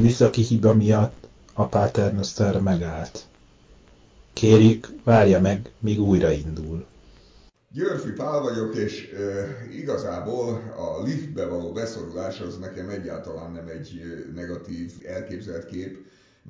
műszaki hiba miatt a Paternoster megállt. Kérjük, várja meg, míg újraindul. Györfi Pál vagyok, és e, igazából a liftbe való beszorulás az nekem egyáltalán nem egy negatív elképzelt kép,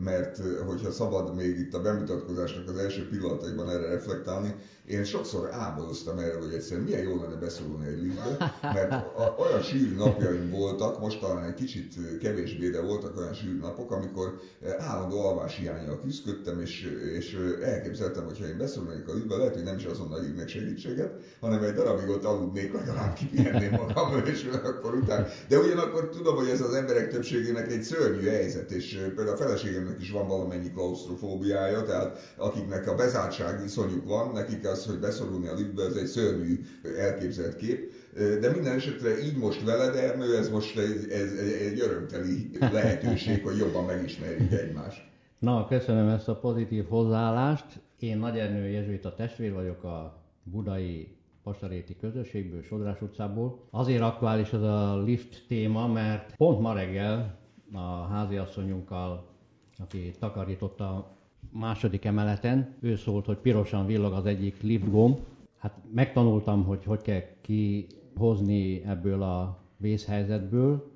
mert hogyha szabad még itt a bemutatkozásnak az első pillanataiban erre reflektálni, én sokszor áboroztam erre, hogy egyszerűen milyen jó lenne beszorulni egy liftbe, mert olyan sűrű napjaim voltak, most talán egy kicsit kevésbé, de voltak olyan sűrű napok, amikor állandó alvás hiányjal küzdöttem, és, és elképzeltem, hogy ha én beszorulnék a liftbe, lehet, hogy nem is azonnal hívnék segítséget, hanem egy darabig ott aludnék, legalább kipihenném magam, és akkor utána. De ugyanakkor tudom, hogy ez az emberek többségének egy szörnyű helyzet, és például a feleségemnek is van valamennyi klaustrofóbiája, tehát akiknek a bezártság iszonyuk van, nekik az, hogy beszorulni a liftbe, ez egy szörnyű elképzelt kép. De minden esetre így most veled, Ernő, ez most egy, ez egy örömteli lehetőség, hogy jobban megismerjük egymást. Na, köszönöm ezt a pozitív hozzáállást. Én Nagy Ernő a testvér vagyok a budai Pasaréti közösségből, Sodrás utcából. Azért aktuális ez a lift téma, mert pont ma reggel a háziasszonyunkkal, aki takarította második emeleten, ő szólt, hogy pirosan villog az egyik lift gomb. Hát megtanultam, hogy hogy kell kihozni ebből a vészhelyzetből,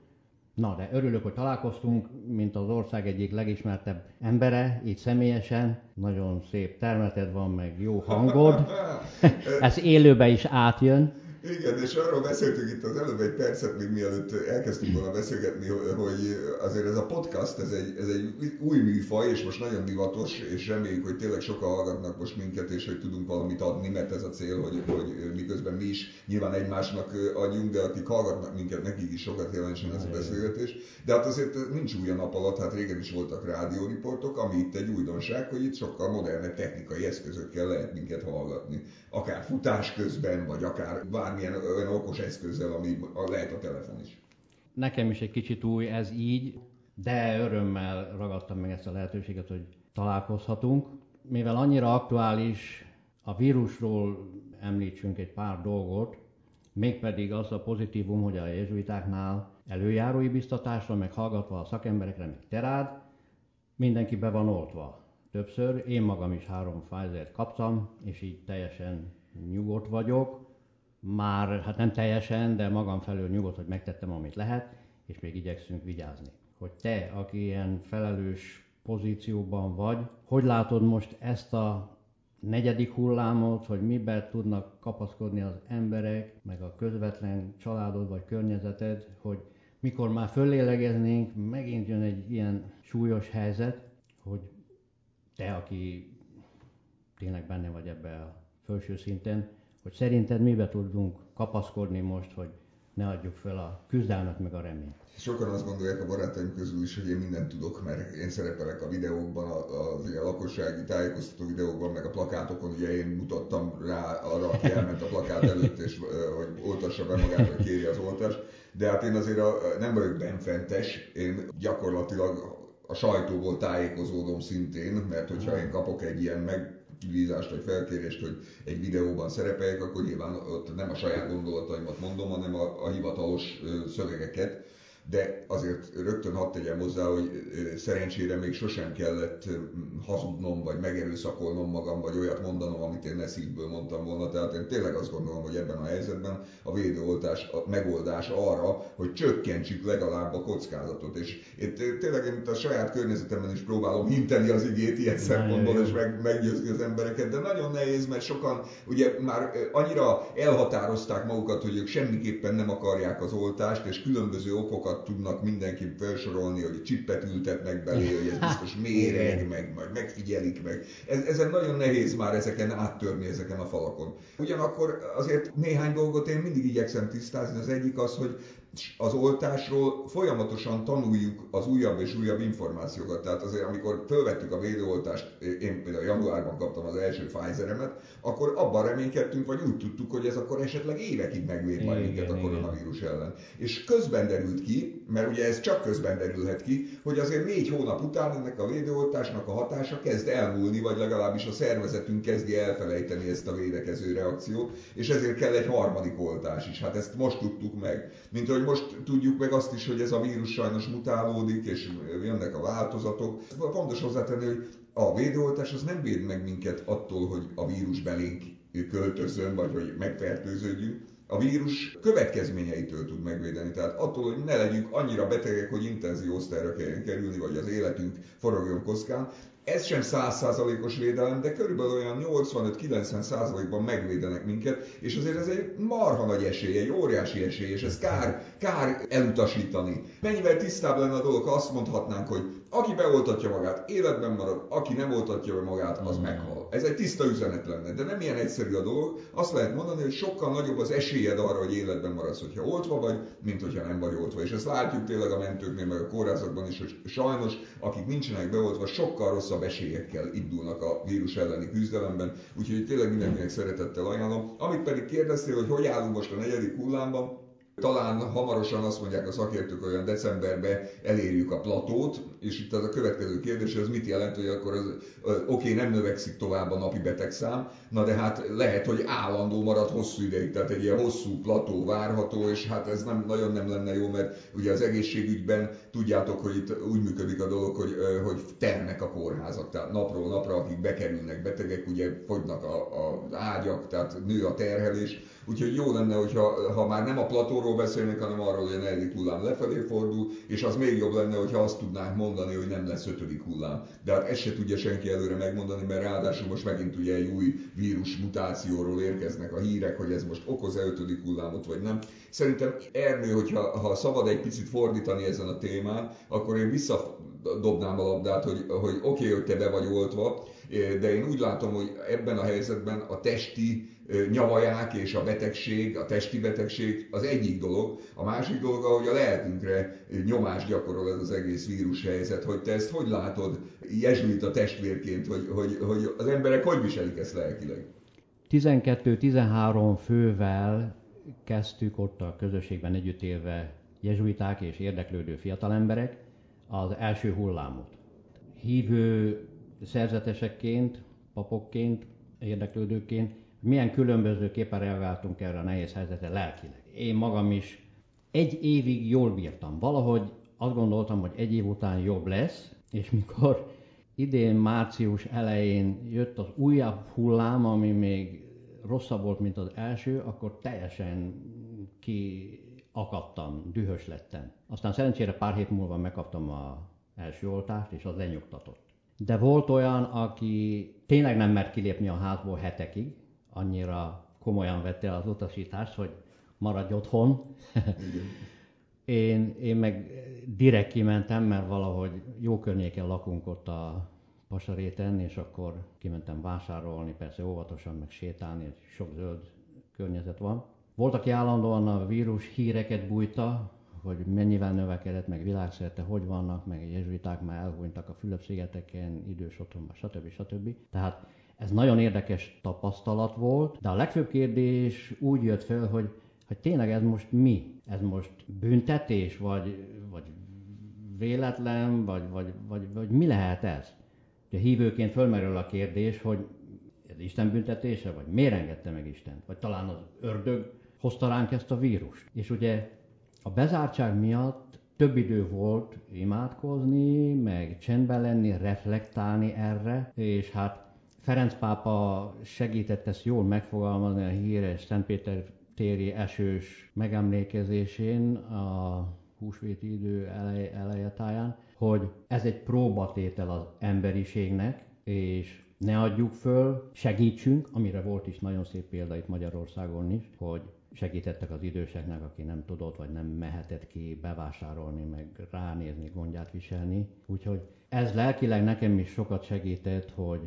Na, de örülök, hogy találkoztunk, mint az ország egyik legismertebb embere, így személyesen. Nagyon szép termeted van, meg jó hangod. Ez élőbe is átjön. Igen, és arról beszéltünk itt az előbb egy percet, még mielőtt elkezdtünk volna beszélgetni, hogy azért ez a podcast, ez egy, ez egy új műfaj, és most nagyon divatos, és reméljük, hogy tényleg sokan hallgatnak most minket, és hogy tudunk valamit adni, mert ez a cél, hogy, hogy miközben mi is nyilván egymásnak adjunk, de akik hallgatnak minket, nekik is sokat jelentsen ez a beszélgetés. De hát azért nincs új a nap alatt, hát régen is voltak rádióriportok, ami itt egy újdonság, hogy itt sokkal modernebb technikai eszközökkel lehet minket hallgatni. Akár futás közben, vagy akár bármilyen olyan okos eszközzel, ami lehet a telefon is. Nekem is egy kicsit új ez így, de örömmel ragadtam meg ezt a lehetőséget, hogy találkozhatunk. Mivel annyira aktuális, a vírusról említsünk egy pár dolgot, mégpedig az a pozitívum, hogy a jezsuitáknál előjárói biztatásra, meg hallgatva a szakemberekre, meg terád, mindenki be van oltva. Többször, én magam is három Pfizer-t kaptam, és így teljesen nyugodt vagyok már hát nem teljesen, de magam felől nyugodt, hogy megtettem, amit lehet, és még igyekszünk vigyázni. Hogy te, aki ilyen felelős pozícióban vagy, hogy látod most ezt a negyedik hullámot, hogy miben tudnak kapaszkodni az emberek, meg a közvetlen családod vagy környezeted, hogy mikor már fölélegeznénk, megint jön egy ilyen súlyos helyzet, hogy te, aki tényleg benne vagy ebbe a felső szinten, hogy szerinted mibe tudunk kapaszkodni most, hogy ne adjuk fel a küzdelmet meg a reményt. Sokan azt gondolják a barátaim közül is, hogy én mindent tudok, mert én szerepelek a videókban, az ilyen lakossági tájékoztató videókban, meg a plakátokon, ugye én mutattam rá arra, aki elment a plakát előtt, és hogy oltassa be magát, vagy kéri az oltást. De hát én azért a, nem vagyok benfentes, én gyakorlatilag a sajtóból tájékozódom szintén, mert hogyha én kapok egy ilyen meg kibízást vagy felkérést, hogy egy videóban szerepeljek, akkor nyilván ott nem a saját gondolataimat mondom, hanem a, a hivatalos szövegeket de azért rögtön hadd tegyem hozzá, hogy szerencsére még sosem kellett hazudnom, vagy megerőszakolnom magam, vagy olyat mondanom, amit én ne szívből mondtam volna. Tehát én tényleg azt gondolom, hogy ebben a helyzetben a védőoltás a megoldás arra, hogy csökkentsük legalább a kockázatot. És én tényleg én a saját környezetemben is próbálom hinteni az igét ilyen szempontból, és meg, meggyőzni az embereket, de nagyon nehéz, mert sokan ugye már annyira elhatározták magukat, hogy ők semmiképpen nem akarják az oltást, és különböző okokat tudnak mindenki felsorolni, hogy csippet ültetnek belé, hogy ez biztos méreg, meg majd megfigyelik meg. Ez, ezen nagyon nehéz már ezeken áttörni ezeken a falakon. Ugyanakkor azért néhány dolgot én mindig igyekszem tisztázni. Az egyik az, hogy az oltásról folyamatosan tanuljuk az újabb és újabb információkat. Tehát azért, amikor fölvettük a védőoltást, én például januárban kaptam az első Pfizeremet, akkor abban reménykedtünk, vagy úgy tudtuk, hogy ez akkor esetleg évekig megvéd majd minket a koronavírus ellen. És közben derült ki, mert ugye ez csak közben derülhet ki, hogy azért négy hónap után ennek a védőoltásnak a hatása kezd elmúlni, vagy legalábbis a szervezetünk kezdi elfelejteni ezt a védekező reakciót, és ezért kell egy harmadik oltás is. Hát ezt most tudtuk meg. Mint hogy Úgyhogy most tudjuk meg azt is, hogy ez a vírus sajnos mutálódik, és jönnek a változatok. Fontos hozzátenni, hogy a védőoltás az nem véd meg minket attól, hogy a vírus belénk költözön, vagy hogy megfertőződjünk, a vírus következményeitől tud megvédeni. Tehát attól, hogy ne legyünk annyira betegek, hogy intenzív osztályra kelljen kerülni, vagy az életünk forogjon kockán, ez sem százszázalékos védelem, de körülbelül olyan 85-90 százalékban megvédenek minket, és azért ez egy marha nagy esély, egy óriási esély, és ez kár, kár elutasítani. Mennyivel tisztább lenne a dolog, ha azt mondhatnánk, hogy aki beoltatja magát, életben marad, aki nem oltatja be magát, az mm. meghal. Ez egy tiszta üzenet lenne, de nem ilyen egyszerű a dolog. Azt lehet mondani, hogy sokkal nagyobb az esélyed arra, hogy életben maradsz, hogyha oltva vagy, mint hogyha nem vagy oltva. És ezt látjuk tényleg a mentőknél, meg a kórházakban is, hogy sajnos, akik nincsenek beoltva, sokkal rosszabb esélyekkel indulnak a vírus elleni küzdelemben. Úgyhogy tényleg mindenkinek szeretettel ajánlom. Amit pedig kérdeztél, hogy hogy állunk most a negyedik hullámban, talán hamarosan azt mondják a szakértők, olyan decemberben elérjük a platót, és itt az a következő kérdés, az mit jelent, hogy akkor az, oké, okay, nem növekszik tovább a napi betegszám, na de hát lehet, hogy állandó marad hosszú ideig, tehát egy ilyen hosszú plató várható, és hát ez nem, nagyon nem lenne jó, mert ugye az egészségügyben tudjátok, hogy itt úgy működik a dolog, hogy, hogy ternek a kórházak, tehát napról napra, akik bekerülnek betegek, ugye fogynak a, a ágyak, tehát nő a terhelés, Úgyhogy jó lenne, hogyha ha már nem a platóról beszélnék, hanem arról, hogy a negyedik hullám lefelé fordul, és az még jobb lenne, hogyha azt tudnánk mondani, hogy nem lesz ötödik hullám. De hát ezt se tudja senki előre megmondani, mert ráadásul most megint ugye egy új vírus mutációról érkeznek a hírek, hogy ez most okoz-e ötödik hullámot, vagy nem. Szerintem Ernő, hogyha ha szabad egy picit fordítani ezen a témán, akkor én visszadobnám a labdát, hogy, hogy oké, okay, hogy te be vagy oltva, de én úgy látom, hogy ebben a helyzetben a testi nyavaják és a betegség, a testi betegség az egyik dolog. A másik dolog, hogy a lelkünkre nyomást gyakorol ez az egész vírus helyzet, hogy te ezt hogy látod jezsuita testvérként, hogy, hogy, hogy az emberek hogy viselik ezt lelkileg? 12-13 fővel kezdtük ott a közösségben együtt élve jezsuiták és érdeklődő fiatalemberek az első hullámot. Hívő szerzetesekként, papokként, érdeklődőként milyen különbözőképpen reagáltunk erre a nehéz helyzetre lelkileg. Én magam is egy évig jól bírtam. Valahogy azt gondoltam, hogy egy év után jobb lesz, és mikor idén március elején jött az újabb hullám, ami még rosszabb volt, mint az első, akkor teljesen ki akadtam, dühös lettem. Aztán szerencsére pár hét múlva megkaptam a első oltást, és az lenyugtatott. De volt olyan, aki tényleg nem mert kilépni a házból hetekig, annyira komolyan vette az utasítást, hogy maradj otthon. én, én meg direkt kimentem, mert valahogy jó környéken lakunk ott a Pasaréten, és akkor kimentem vásárolni, persze óvatosan, meg sétálni, sok zöld környezet van. Volt, aki állandóan a vírus híreket bújta, hogy mennyivel növekedett, meg világszerte hogy vannak, meg jezsuiták már elhunytak a Fülöp-szigeteken, idős otthonban, stb. stb. Tehát ez nagyon érdekes tapasztalat volt, de a legfőbb kérdés úgy jött fel, hogy, hogy tényleg ez most mi? Ez most büntetés, vagy, vagy véletlen, vagy, vagy, vagy, vagy mi lehet ez? De hívőként fölmerül a kérdés, hogy ez Isten büntetése, vagy miért engedte meg Isten? Vagy talán az ördög hozta ránk ezt a vírust. És ugye a bezártság miatt több idő volt imádkozni, meg csendben lenni, reflektálni erre, és hát Ferenc pápa segített ezt jól megfogalmazni a híres Szentpéter téri esős megemlékezésén a húsvéti idő eleje, eleje táján, hogy ez egy próbatétel az emberiségnek, és ne adjuk föl, segítsünk, amire volt is nagyon szép példa itt Magyarországon is, hogy segítettek az időseknek, aki nem tudott, vagy nem mehetett ki bevásárolni, meg ránézni, gondját viselni. Úgyhogy ez lelkileg nekem is sokat segített, hogy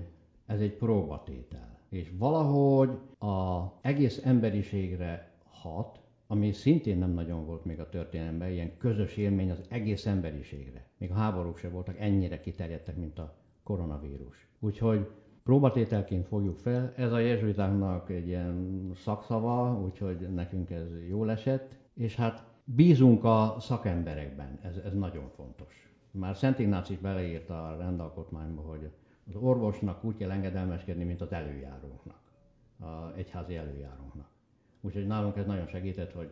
ez egy próbatétel. És valahogy az egész emberiségre hat, ami szintén nem nagyon volt még a történelemben, ilyen közös élmény az egész emberiségre. Még a háborúk se voltak ennyire kiterjedtek, mint a koronavírus. Úgyhogy próbatételként fogjuk fel. Ez a jezsuitáknak egy ilyen szakszava, úgyhogy nekünk ez jól esett. És hát bízunk a szakemberekben, ez, ez nagyon fontos. Már Szent Ignác is beleírta a rendalkotmányba, hogy az orvosnak úgy kell engedelmeskedni, mint az előjárónknak, az egyházi előjárónknak. Úgyhogy nálunk ez nagyon segített, hogy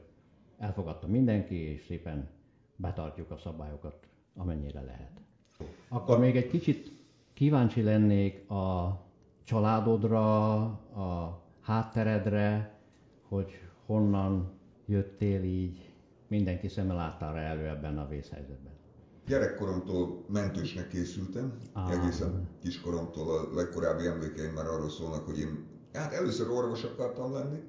elfogadta mindenki, és szépen betartjuk a szabályokat, amennyire lehet. Akkor még egy kicsit kíváncsi lennék a családodra, a hátteredre, hogy honnan jöttél így mindenki szeme láttára elő ebben a vészhelyzetben. Gyerekkoromtól mentősnek készültem, ah. egészen kiskoromtól a legkorábbi emlékeim már arról szólnak, hogy én hát először orvos akartam lenni,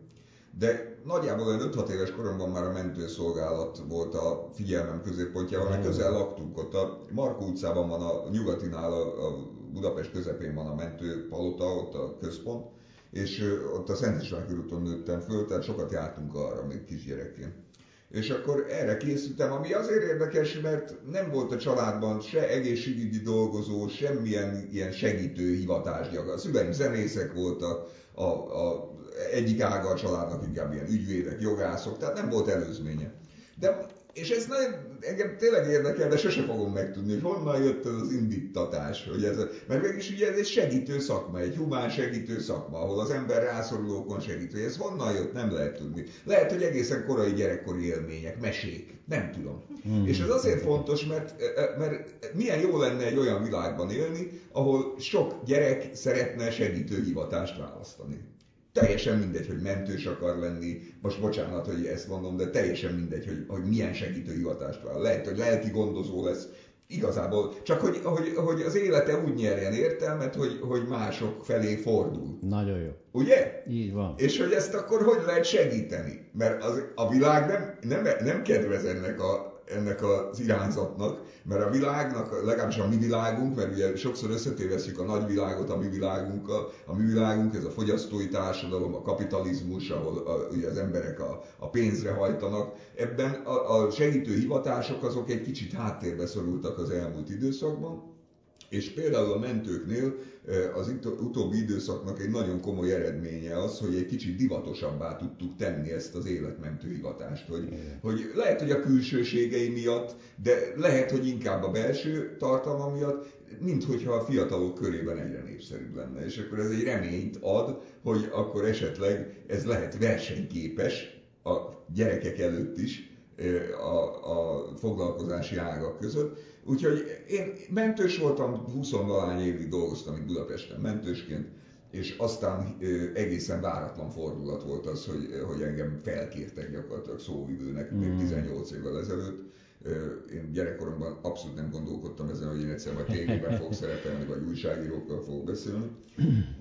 de nagyjából olyan 5-6 éves koromban már a mentőszolgálat volt a figyelmem középpontjában, mert közel laktunk ott. A Markó utcában van a nyugatinál, a Budapest közepén van a mentőpalota, ott a központ, és ott a Szent István körúton nőttem föl, tehát sokat jártunk arra még kisgyerekként. És akkor erre készültem, ami azért érdekes, mert nem volt a családban se egészségügyi dolgozó, semmilyen ilyen segítő hivatás A szüleim zenészek voltak, a, a, egyik ága a családnak inkább ilyen ügyvédek, jogászok, tehát nem volt előzménye. De és ez nagyon, engem tényleg érdekel, de sose fogom megtudni, hogy honnan jött ez az indítatás. Hogy ez, mert mégis ugye ez egy segítő szakma, egy humán segítő szakma, ahol az ember rászorulókon segít. Hogy ez honnan jött, nem lehet tudni. Lehet, hogy egészen korai gyerekkori élmények, mesék, nem tudom. Mm. És ez azért fontos, mert, mert milyen jó lenne egy olyan világban élni, ahol sok gyerek szeretne segítő hivatást választani teljesen mindegy, hogy mentős akar lenni, most bocsánat, hogy ezt mondom, de teljesen mindegy, hogy, hogy milyen segítő hivatást vál. Lehet, hogy lelki gondozó lesz, igazából, csak hogy, hogy, hogy az élete úgy nyerjen értelmet, hogy, hogy mások felé fordul. Nagyon jó. Ugye? Így van. És hogy ezt akkor hogy lehet segíteni? Mert az, a világ nem, nem, nem kedvez ennek a ennek az irányzatnak, mert a világnak, legalábbis a mi világunk, mert ugye sokszor összetéveszünk a nagyvilágot a mi világunkkal, a mi világunk, ez a fogyasztói társadalom, a kapitalizmus, ahol a, ugye az emberek a, a pénzre hajtanak, ebben a, a segítő hivatások azok egy kicsit háttérbe szorultak az elmúlt időszakban, és például a mentőknél az utóbbi időszaknak egy nagyon komoly eredménye az, hogy egy kicsit divatosabbá tudtuk tenni ezt az életmentő hivatást. Hogy, hogy lehet, hogy a külsőségei miatt, de lehet, hogy inkább a belső tartalma miatt, mint hogyha a fiatalok körében egyre népszerűbb lenne. És akkor ez egy reményt ad, hogy akkor esetleg ez lehet versenyképes a gyerekek előtt is, a, a foglalkozási ágak között. Úgyhogy én mentős voltam, 20 évig dolgoztam itt Budapesten mentősként, és aztán egészen váratlan fordulat volt az, hogy, hogy engem felkértek gyakorlatilag szóvivőnek mm. még 18 évvel ezelőtt. Én gyerekkoromban abszolút nem gondolkodtam ezen, hogy én egyszer majd tévében fogok szerepelni, vagy újságírókkal fogok beszélni.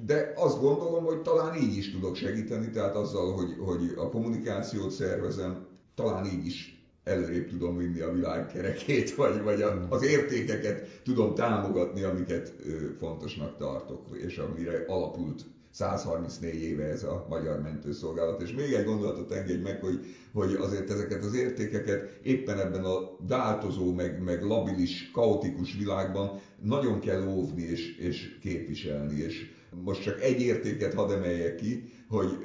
De azt gondolom, hogy talán így is tudok segíteni, tehát azzal, hogy, hogy a kommunikációt szervezem, talán így is előrébb tudom vinni a világ kerekét, vagy, vagy a, az értékeket tudom támogatni, amiket fontosnak tartok, és amire alapult 134 éve ez a Magyar Mentőszolgálat. És még egy gondolatot engedj meg, hogy, hogy azért ezeket az értékeket éppen ebben a változó, meg, meg labilis, kaotikus világban nagyon kell óvni és, és képviselni. És most csak egy értéket hadd emeljek ki, hogy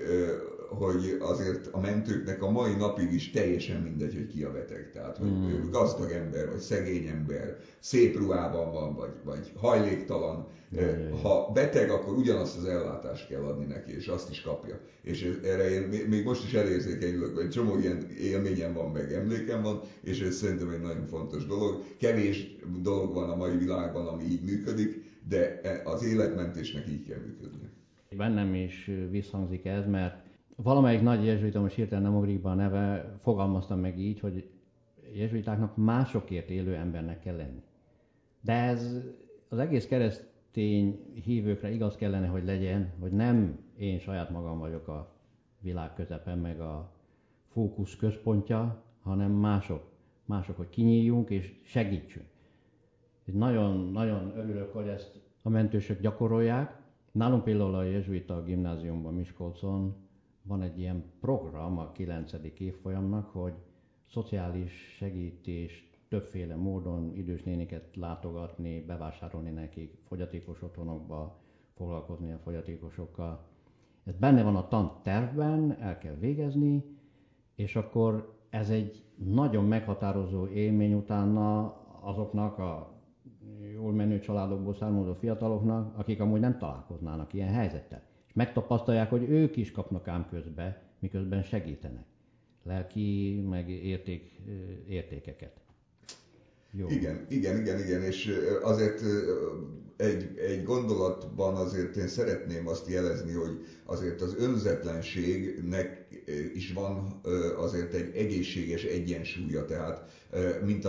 hogy azért a mentőknek a mai napig is teljesen mindegy, hogy ki a beteg. Tehát, hogy mm. gazdag ember, vagy szegény ember, szép ruhában van, vagy, vagy hajléktalan. Mm. Ha beteg, akkor ugyanazt az ellátást kell adni neki, és azt is kapja. És erre én még most is elérzékenyülök, egy csomó ilyen élményem van, meg emlékem van, és ez szerintem egy nagyon fontos dolog. Kevés dolog van a mai világban, ami így működik, de e, az életmentésnek így kell működni. Bennem is visszhangzik ez, mert valamelyik nagy jezsuita, most hirtelen nem ugrik be a neve, fogalmaztam meg így, hogy jezsuitáknak másokért élő embernek kell lenni. De ez az egész keresztény hívőkre igaz kellene, hogy legyen, hogy nem én saját magam vagyok a világ közepen, meg a fókusz központja, hanem mások. Mások, hogy kinyíljunk és segítsünk. Nagyon, nagyon örülök, hogy ezt a mentősök gyakorolják. Nálunk például a jezsuita gimnáziumban Miskolcon van egy ilyen program a 9. évfolyamnak, hogy szociális segítés többféle módon idős néniket látogatni, bevásárolni nekik, fogyatékos otthonokba foglalkozni a fogyatékosokkal. Ez benne van a tantervben, el kell végezni, és akkor ez egy nagyon meghatározó élmény utána azoknak a jól menő családokból származó fiataloknak, akik amúgy nem találkoznának ilyen helyzettel megtapasztalják, hogy ők is kapnak ám közbe, miközben segítenek. lelki, meg érték, értékeket. Jó. Igen, igen, igen, igen, és azért egy, egy gondolatban azért én szeretném azt jelezni, hogy azért az önzetlenségnek is van azért egy egészséges egyensúlya, tehát mint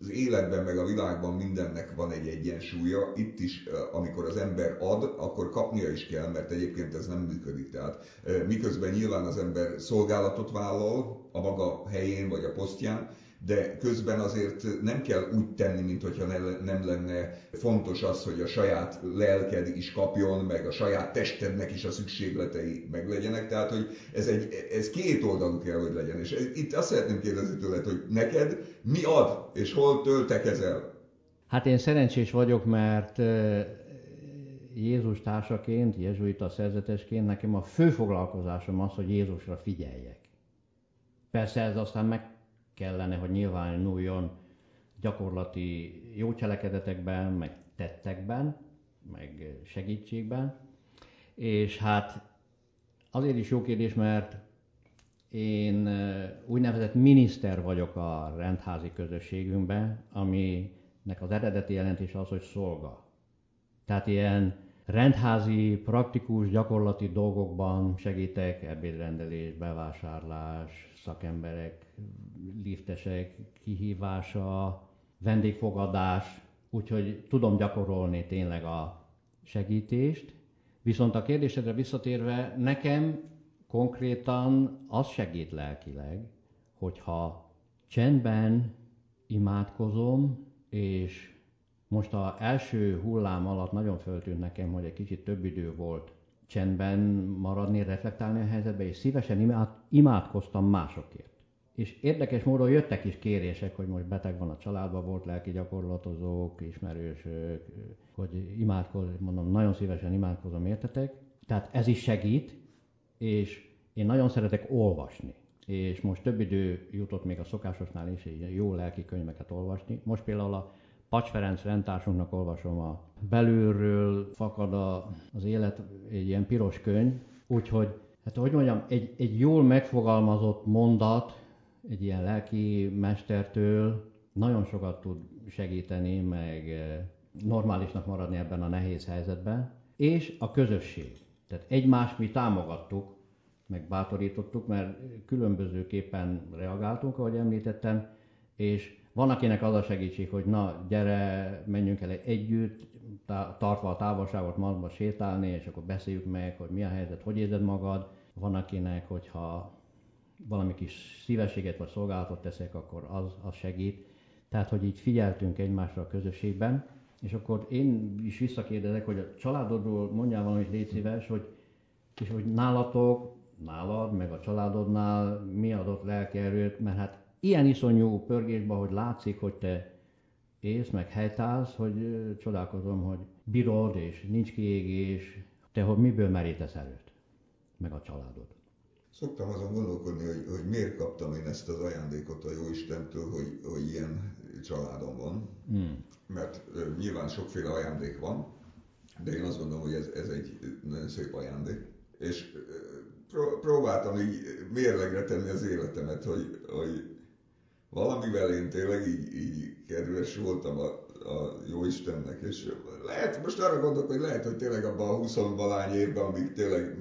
az életben meg a világban mindennek van egy egyensúlya, itt is, amikor az ember ad, akkor kapnia is kell, mert egyébként ez nem működik. Tehát miközben nyilván az ember szolgálatot vállal a maga helyén vagy a posztján, de közben azért nem kell úgy tenni, mint hogyha nem lenne fontos az, hogy a saját lelked is kapjon, meg a saját testednek is a szükségletei meglegyenek. Tehát, hogy ez, egy, ez két oldalú kell, hogy legyen. És itt azt szeretném kérdezni tőled, hogy neked mi ad, és hol töltekezel? Hát én szerencsés vagyok, mert Jézus társaként, jezsuita szerzetesként nekem a fő foglalkozásom az, hogy Jézusra figyeljek. Persze ez aztán meg kellene, hogy nyilvánuljon gyakorlati jó cselekedetekben, meg tettekben, meg segítségben. És hát azért is jó kérdés, mert én úgynevezett miniszter vagyok a rendházi közösségünkben, aminek az eredeti jelentés az, hogy szolga. Tehát ilyen rendházi, praktikus, gyakorlati dolgokban segítek, ebédrendelés, bevásárlás, szakemberek, liftesek kihívása, vendégfogadás, úgyhogy tudom gyakorolni tényleg a segítést. Viszont a kérdésedre visszatérve, nekem konkrétan az segít lelkileg, hogyha csendben imádkozom, és most a első hullám alatt nagyon föltűnt nekem, hogy egy kicsit több idő volt csendben maradni, reflektálni a helyzetbe, és szívesen imád, imádkoztam másokért. És érdekes módon jöttek is kérések, hogy most beteg van a családban, volt lelki gyakorlatozók, ismerősök, hogy imádkozom, mondom, nagyon szívesen imádkozom, értetek. Tehát ez is segít, és én nagyon szeretek olvasni. És most több idő jutott még a szokásosnál is, így jó lelki könyveket olvasni. Most például a Pacs Ferenc rendtársunknak olvasom a belülről fakad a, az élet egy ilyen piros könyv, úgyhogy, hát hogy mondjam, egy, egy jól megfogalmazott mondat egy ilyen lelki mestertől nagyon sokat tud segíteni, meg eh, normálisnak maradni ebben a nehéz helyzetben, és a közösség. Tehát egymást mi támogattuk, meg bátorítottuk, mert különbözőképpen reagáltunk, ahogy említettem, és van, akinek az a segítség, hogy na, gyere, menjünk el együtt, tartva a távolságot magba sétálni, és akkor beszéljük meg, hogy mi a helyzet, hogy érzed magad. Van, akinek, hogyha valami kis szívességet vagy szolgálatot teszek, akkor az, az segít. Tehát, hogy így figyeltünk egymásra a közösségben, és akkor én is visszakérdezek, hogy a családodról mondjál valamit, légy szíves, hogy, és hogy nálatok, nálad, meg a családodnál mi adott lelki mert hát ilyen iszonyú pörgésben, hogy látszik, hogy te élsz, meg helytállsz, hogy csodálkozom, hogy bírod, és nincs kiégés, te hogy miből merítesz erőt, meg a családod. Szoktam azon gondolkodni, hogy, hogy miért kaptam én ezt az ajándékot a Jóistentől, hogy, hogy ilyen családom van. Hmm. Mert uh, nyilván sokféle ajándék van, de én azt gondolom, hogy ez, ez egy nagyon szép ajándék. És uh, pró- próbáltam így mérlegre tenni az életemet, hogy, hogy valamivel én tényleg így, így kedves voltam a, a jó Istennek, és lehet, most arra gondolok, hogy lehet, hogy tényleg abban a 20 valány évben, amíg tényleg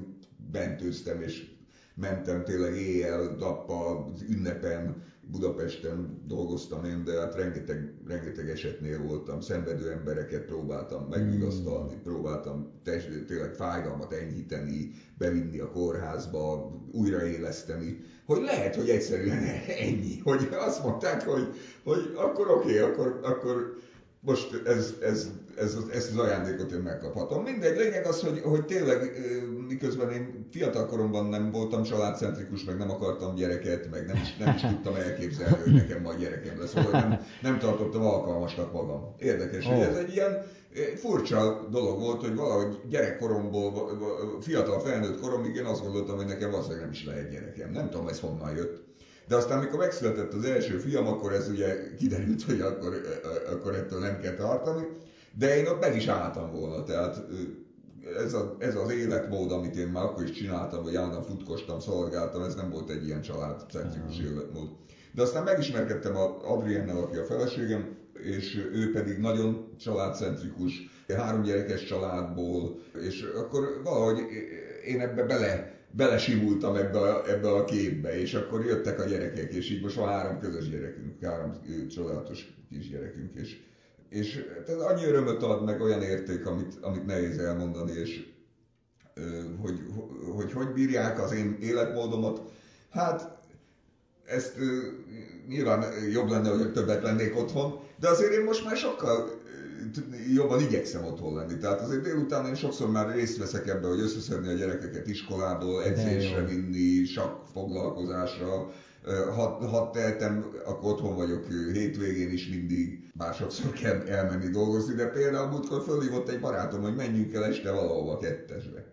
bentőztem, és mentem tényleg éjjel, nappal, ünnepen, Budapesten dolgoztam én, de hát rengeteg, rengeteg esetnél voltam, szenvedő embereket próbáltam megvigasztalni, hmm. próbáltam test, tényleg fájdalmat enyhíteni, bevinni a kórházba, újraéleszteni, hogy lehet, hogy egyszerűen ennyi, hogy azt mondták, hogy, hogy akkor oké, okay, akkor, akkor most ez, ez, ez, ezt az ajándékot én megkaphatom. Lényeg az, hogy, hogy tényleg miközben én fiatal koromban nem voltam családcentrikus, meg nem akartam gyereket, meg nem is, nem is tudtam elképzelni, hogy nekem majd gyerekem lesz, vagy nem, nem tartottam alkalmasnak magam. Érdekes, oh. hogy ez egy ilyen furcsa dolog volt, hogy valahogy gyerekkoromból, fiatal felnőtt koromig én azt gondoltam, hogy nekem valószínűleg nem is lehet gyerekem. Nem tudom, ez honnan jött. De aztán, amikor megszületett az első fiam, akkor ez ugye kiderült, hogy akkor, akkor ettől nem kell tartani. De én ott meg is álltam volna, tehát ez, a, ez az életmód, amit én már akkor is csináltam, hogy állandóan futkostam, szaladgáltam, ez nem volt egy ilyen családcentrikus életmód. De aztán megismerkedtem a Adriennel, aki a feleségem, és ő pedig nagyon családcentrikus, három gyerekes családból, és akkor valahogy én ebbe bele, belesimultam ebbe a, ebbe a képbe, és akkor jöttek a gyerekek, és így most van három közös gyerekünk, három csodálatos kisgyerekünk, és, és ez annyi örömöt ad meg olyan érték, amit, amit nehéz elmondani, és hogy, hogy hogy bírják az én életmódomat. Hát ezt nyilván jobb lenne, hogy többet lennék otthon, de azért én most már sokkal jobban igyekszem otthon lenni. Tehát azért délután én sokszor már részt veszek ebbe, hogy összeszedni a gyerekeket iskolából, edzésre vinni, sakk foglalkozásra. Ha, ha tehetem, akkor otthon vagyok hétvégén is mindig, bár sokszor kell elmenni dolgozni, de például múltkor fölhívott egy barátom, hogy menjünk el este valahova kettesbe.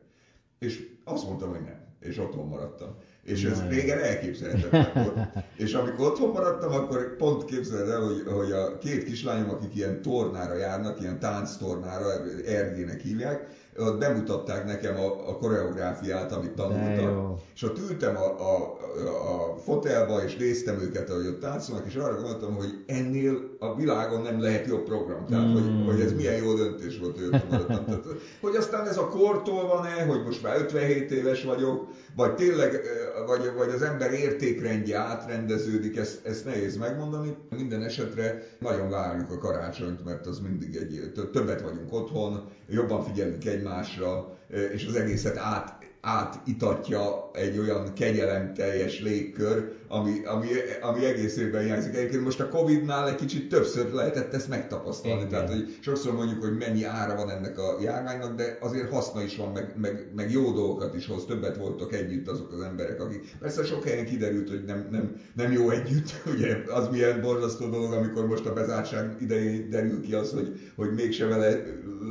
És azt mondtam, hogy nem, és otthon maradtam. És ez Na, régen elképzelhetetlen volt. és amikor otthon maradtam, akkor pont képzeled el, hogy, hogy a két kislányom, akik ilyen tornára járnak, ilyen tánctornára, Ergének hívják, ott bemutatták nekem a, a koreográfiát, amit tanultak. És ott ültem a, a, a fotelba, és néztem őket, ahogy ott táncolnak, és arra gondoltam, hogy ennél a világon nem lehet jobb program. Tehát, mm. hogy, hogy ez milyen jó döntés volt, maradtam. Tehát, hogy aztán ez a kortól van-e, hogy most már 57 éves vagyok, vagy tényleg, vagy, vagy az ember értékrendje átrendeződik, ezt, ezt nehéz megmondani. Minden esetre nagyon várjuk a karácsonyt, mert az mindig egy, többet vagyunk otthon, jobban figyelünk egymásra, és az egészet át, átitatja egy olyan kegyelemteljes légkör, ami, ami, ami egész évben hiányzik. Egyébként most a Covid-nál egy kicsit többször lehetett ezt megtapasztalni. Igen. Tehát, hogy sokszor mondjuk, hogy mennyi ára van ennek a járványnak, de azért haszna is van, meg, meg, meg jó dolgokat is hoz. Többet voltak együtt azok az emberek, akik... Persze sok helyen kiderült, hogy nem, nem, nem jó együtt. Ugye az milyen borzasztó dolog, amikor most a bezártság idején derül ki az, hogy, hogy mégse vele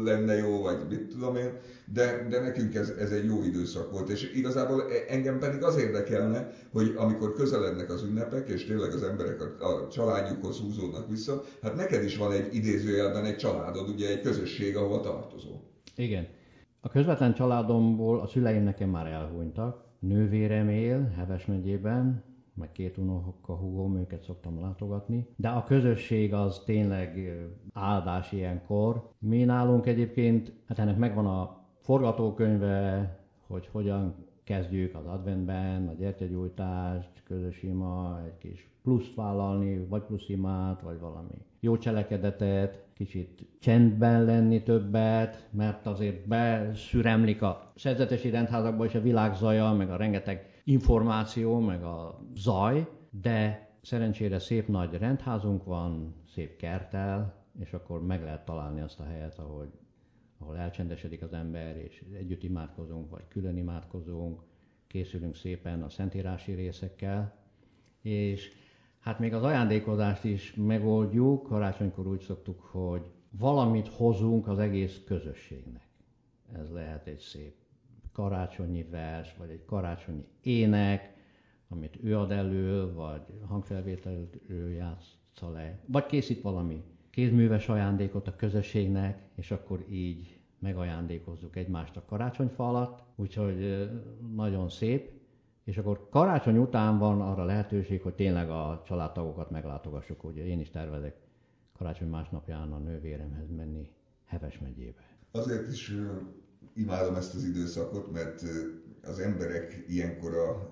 lenne jó, vagy mit tudom én de, de nekünk ez, ez egy jó időszak volt, és igazából e, engem pedig az érdekelne, hogy amikor közelednek az ünnepek, és tényleg az emberek a, a családjukhoz húzódnak vissza, hát neked is van egy idézőjelben egy családod, ugye egy közösség, ahova tartozol. Igen. A közvetlen családomból a szüleim nekem már elhunytak. Nővérem él Heves megyében, meg két unoka húgom, őket szoktam látogatni. De a közösség az tényleg áldás ilyenkor. Mi nálunk egyébként, hát ennek megvan a forgatókönyve, hogy hogyan kezdjük az adventben, a gyertyagyújtást, közös ima, egy kis pluszt vállalni, vagy plusz imát, vagy valami jó cselekedetet, kicsit csendben lenni többet, mert azért beszüremlik a szerzetesi rendházakba is a világ zaja, meg a rengeteg információ, meg a zaj, de szerencsére szép nagy rendházunk van, szép kertel, és akkor meg lehet találni azt a helyet, ahogy ahol elcsendesedik az ember, és együtt imádkozunk, vagy külön imádkozunk, készülünk szépen a szentírási részekkel, és hát még az ajándékozást is megoldjuk, karácsonykor úgy szoktuk, hogy valamit hozunk az egész közösségnek. Ez lehet egy szép karácsonyi vers, vagy egy karácsonyi ének, amit ő ad elő, vagy hangfelvételről játsza le, vagy készít valami kézműves ajándékot a közösségnek, és akkor így megajándékozzuk egymást a karácsonyfa alatt, úgyhogy nagyon szép. És akkor karácsony után van arra lehetőség, hogy tényleg a családtagokat meglátogassuk. Ugye én is tervezek karácsony másnapján a nővéremhez menni Heves megyébe. Azért is imádom ezt az időszakot, mert az emberek ilyenkor a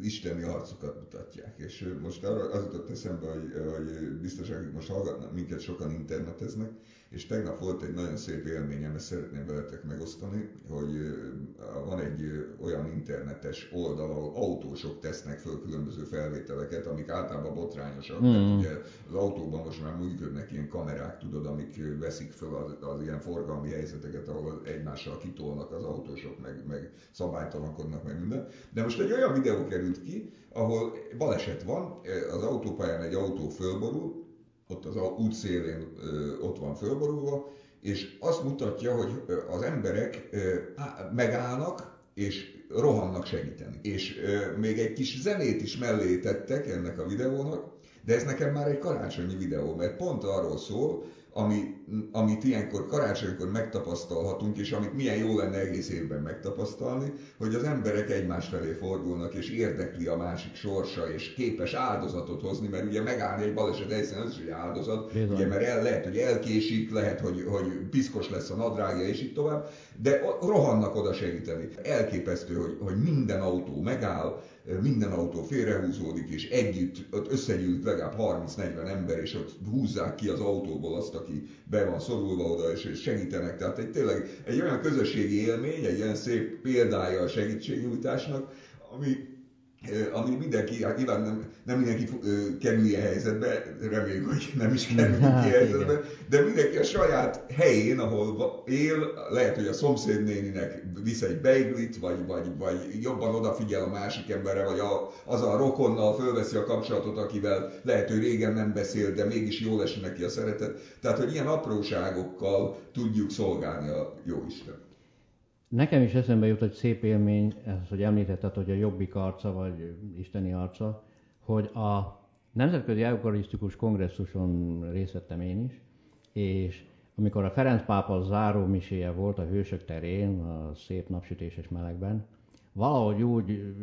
isteni arcukat mutatják. És most arra az jutott eszembe, hogy, hogy biztos, akik most hallgatnak, minket sokan interneteznek, és tegnap volt egy nagyon szép élményem, ezt szeretném veletek megosztani, hogy van egy olyan internetes oldal, ahol autósok tesznek föl különböző felvételeket, amik általában botrányosak, mm. mert ugye az autóban most már működnek ilyen kamerák, tudod, amik veszik föl az, az ilyen forgalmi helyzeteket, ahol egymással kitolnak az autósok, meg, meg szabálytalankodnak, meg minden. De most egy olyan videó került ki, ahol baleset van, az autópályán egy autó fölborul, ott az út szélén ott van fölborulva, és azt mutatja, hogy az emberek megállnak, és rohannak segíteni. És még egy kis zenét is mellé tettek ennek a videónak, de ez nekem már egy karácsonyi videó, mert pont arról szól, ami, amit ilyenkor karácsonykor megtapasztalhatunk, és amit milyen jó lenne egész évben megtapasztalni, hogy az emberek egymás felé fordulnak, és érdekli a másik sorsa, és képes áldozatot hozni, mert ugye megállni egy baleset helyszínen, az is egy áldozat, Bizony. ugye, mert el, lehet, hogy elkésik, lehet, hogy, hogy piszkos lesz a nadrágja, és így tovább, de rohannak oda segíteni. Elképesztő, hogy, hogy minden autó megáll, minden autó félrehúzódik, és együtt ott összegyűlt legalább 30-40 ember, és ott húzzák ki az autóból azt, aki be van szorulva oda, és segítenek. Tehát egy, tényleg egy olyan közösségi élmény, egy olyan szép példája a segítségnyújtásnak, ami ami mindenki, hát nyilván nem, nem mindenki kerül ilyen helyzetbe, reméljük, hogy nem is kerül hát, ilyen helyzetbe, de mindenki a saját helyén, ahol él, lehet, hogy a szomszédnéninek visz egy beiglit, vagy, vagy, vagy jobban odafigyel a másik emberre, vagy a, az a rokonnal fölveszi a kapcsolatot, akivel lehet, hogy régen nem beszél, de mégis jól esik neki a szeretet. Tehát, hogy ilyen apróságokkal tudjuk szolgálni a jó Isten. Nekem is eszembe jut egy szép élmény, ez, hogy említetted, hogy a jobbik arca, vagy isteni arca, hogy a Nemzetközi Eukarisztikus Kongresszuson részt vettem én is, és amikor a Ferenc pápa záró miséje volt a Hősök terén, a szép napsütéses melegben, valahogy úgy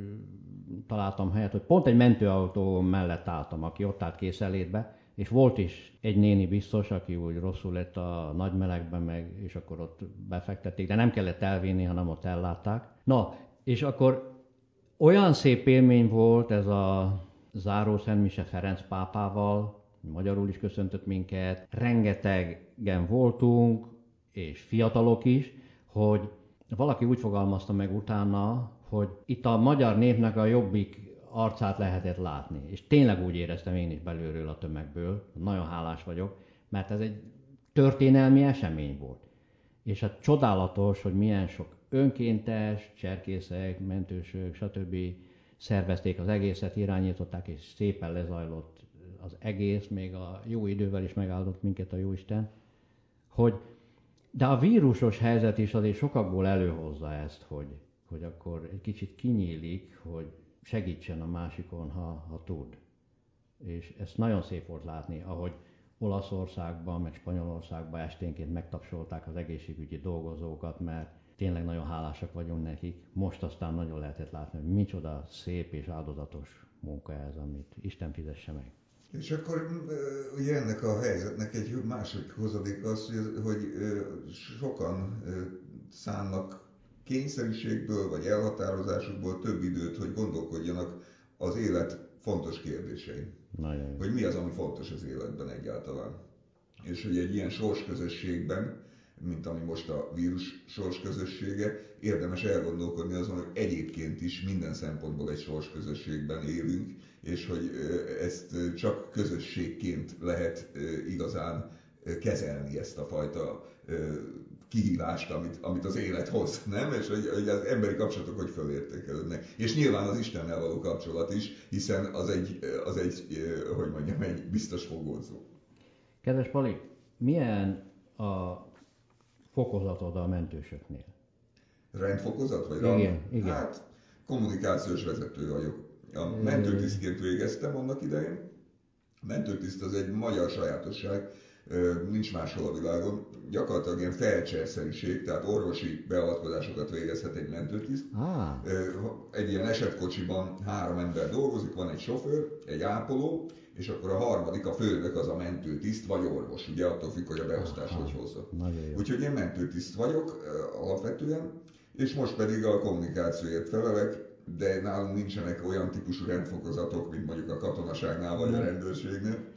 találtam helyet, hogy pont egy mentőautó mellett álltam, aki ott állt készelétbe, és volt is egy néni biztos, aki úgy rosszul lett a nagy melegben, meg, és akkor ott befektették, de nem kellett elvinni, hanem ott ellátták. Na, és akkor olyan szép élmény volt ez a záró Szentmise Ferenc pápával, magyarul is köszöntött minket, rengetegen voltunk, és fiatalok is, hogy valaki úgy fogalmazta meg utána, hogy itt a magyar népnek a jobbik arcát lehetett látni. És tényleg úgy éreztem én is belülről a tömegből, nagyon hálás vagyok, mert ez egy történelmi esemény volt. És hát csodálatos, hogy milyen sok önkéntes, cserkészek, mentősök, stb. szervezték az egészet, irányították, és szépen lezajlott az egész, még a jó idővel is megáldott minket a Jóisten, hogy de a vírusos helyzet is azért sokakból előhozza ezt, hogy, hogy akkor egy kicsit kinyílik, hogy segítsen a másikon, ha, ha tud. És ezt nagyon szép volt látni, ahogy Olaszországban, meg Spanyolországban esténként megtapsolták az egészségügyi dolgozókat, mert tényleg nagyon hálásak vagyunk nekik. Most aztán nagyon lehetett látni, hogy micsoda szép és áldozatos munka ez, amit Isten fizesse meg. És akkor ugye ennek a helyzetnek egy másik hozadék az, hogy, hogy sokan szánnak kényszerűségből vagy elhatározásukból több időt, hogy gondolkodjanak az élet fontos kérdésein. Nagyon. Hogy mi az, ami fontos az életben egyáltalán. És hogy egy ilyen sorsközösségben, mint ami most a vírus sorsközössége, érdemes elgondolkodni azon, hogy egyébként is minden szempontból egy sorsközösségben élünk, és hogy ezt csak közösségként lehet igazán kezelni ezt a fajta kihívást, amit, amit az élet hoz, nem? És hogy, hogy az emberi kapcsolatok hogy fölértékelődnek. És nyilván az Istennel való kapcsolat is, hiszen az egy, az egy hogy mondjam, egy biztos fogódzó. Kedves Pali, milyen a fokozatod a mentősöknél? Rendfokozat? Vagy igen, rang? igen. Hát, kommunikációs vezető vagyok. A mentőtisztként végeztem annak idején. A mentőtiszt az egy magyar sajátosság, nincs máshol a világon. Gyakorlatilag ilyen felcserszerűség, tehát orvosi beavatkozásokat végezhet egy mentőtiszt. Ah. Egy ilyen esetkocsiban három ember dolgozik, van egy sofőr, egy ápoló, és akkor a harmadik, a főnök az a mentőtiszt vagy orvos, ugye attól függ, hogy a beosztás Aha. hogy hozza. Úgyhogy én mentőtiszt vagyok alapvetően, és most pedig a kommunikációért felelek, de nálunk nincsenek olyan típusú rendfokozatok, mint mondjuk a katonaságnál vagy a rendőrségnél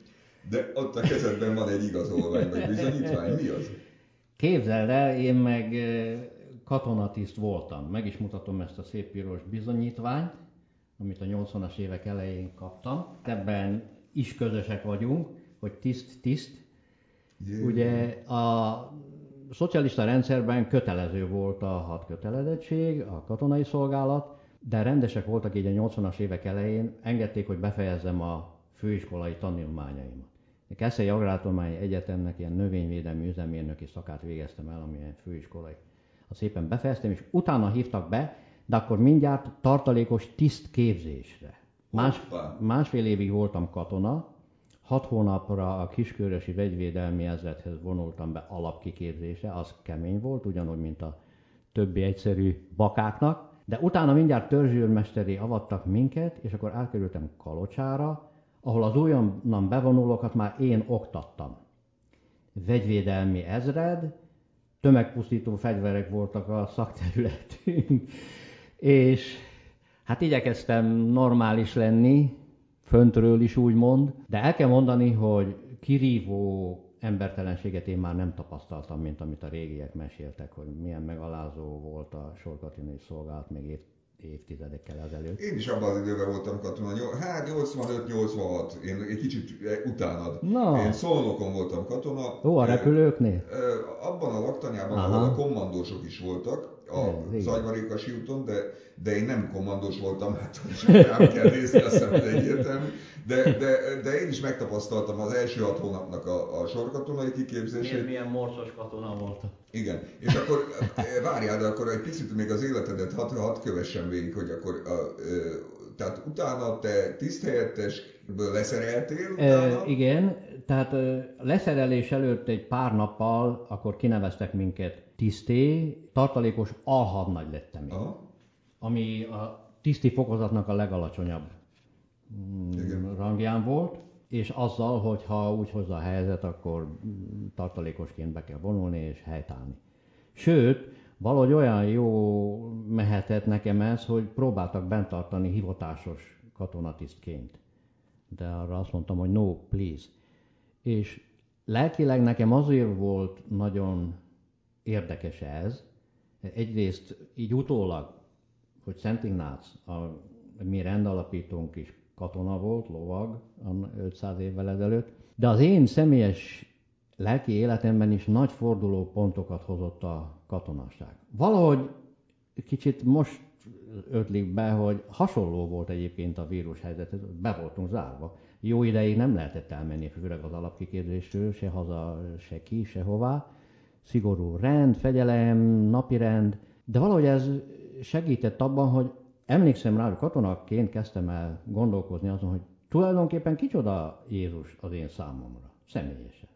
de ott a kezedben van egy igazolvány, vagy bizonyítvány, mi az? Képzeld el, én meg katonatiszt voltam. Meg is mutatom ezt a szép piros bizonyítványt, amit a 80-as évek elején kaptam. Ebben is közösek vagyunk, hogy tiszt-tiszt. Ugye a szocialista rendszerben kötelező volt a hat kötelezettség, a katonai szolgálat, de rendesek voltak így a 80-as évek elején, engedték, hogy befejezzem a főiskolai tanulmányaimat. Keszei Agrártudományi Egyetemnek ilyen növényvédelmi üzemérnöki szakát végeztem el, amilyen főiskolai. A szépen befejeztem, és utána hívtak be, de akkor mindjárt tartalékos tisztképzésre. Más, másfél évig voltam katona, hat hónapra a kiskörösi vegyvédelmi ezredhez vonultam be alapkiképzésre, az kemény volt, ugyanúgy, mint a többi egyszerű bakáknak, de utána mindjárt törzsőrmesteri avattak minket, és akkor átkerültem Kalocsára, ahol az újonnan bevonulókat már én oktattam. Vegyvédelmi ezred, tömegpusztító fegyverek voltak a szakterületünk, és hát igyekeztem normális lenni, föntről is úgy mond, de el kell mondani, hogy kirívó embertelenséget én már nem tapasztaltam, mint amit a régiek meséltek, hogy milyen megalázó volt a sorkatonai szolgálat még évtizedekkel ezelőtt. Én is abban az időben voltam katona, hát 85-86, én egy kicsit utánad. No. Én Szolnokon voltam katona. Ó, a repülőknél? Abban a laktanyában, Aha. ahol a kommandósok is voltak, a Zagyvarékasi úton, de, de én nem kommandós voltam, hát rám kell nézni, hiszem, hogy egyértelmű. De, de, de én is megtapasztaltam az első hat hónapnak a, a sorkatonai kiképzését. Milyen, milyen morcos katona voltam. Igen, és akkor várjál, de akkor egy picit még az életedet hadd had kövessen végig, hogy akkor a, tehát utána te tiszthelyettesből leszereltél utána? E, igen, tehát leszerelés előtt egy pár nappal akkor kineveztek minket tiszté, tartalékos alhadnagy lettem én. Aha. Ami a tiszti fokozatnak a legalacsonyabb Igen. rangján volt, és azzal, hogy ha úgy hozza a helyzet, akkor tartalékosként be kell vonulni és helytállni. Sőt, valahogy olyan jó mehetett nekem ez, hogy próbáltak bent tartani hivatásos katonatisztként. De arra azt mondtam, hogy no, please. És lelkileg nekem azért volt nagyon érdekes ez. Egyrészt így utólag, hogy Szent Ignác, a mi rendalapítónk is katona volt, lovag 500 évvel ezelőtt, de az én személyes lelki életemben is nagy forduló pontokat hozott a katonasság. Valahogy kicsit most ötlik be, hogy hasonló volt egyébként a vírus helyzet, be voltunk zárva. Jó ideig nem lehetett elmenni, főleg az alapkiképzésről, se haza, se ki, se hová szigorú rend, fegyelem, napirend, de valahogy ez segített abban, hogy emlékszem rá, hogy katonaként kezdtem el gondolkozni azon, hogy tulajdonképpen kicsoda Jézus az én számomra, személyesen.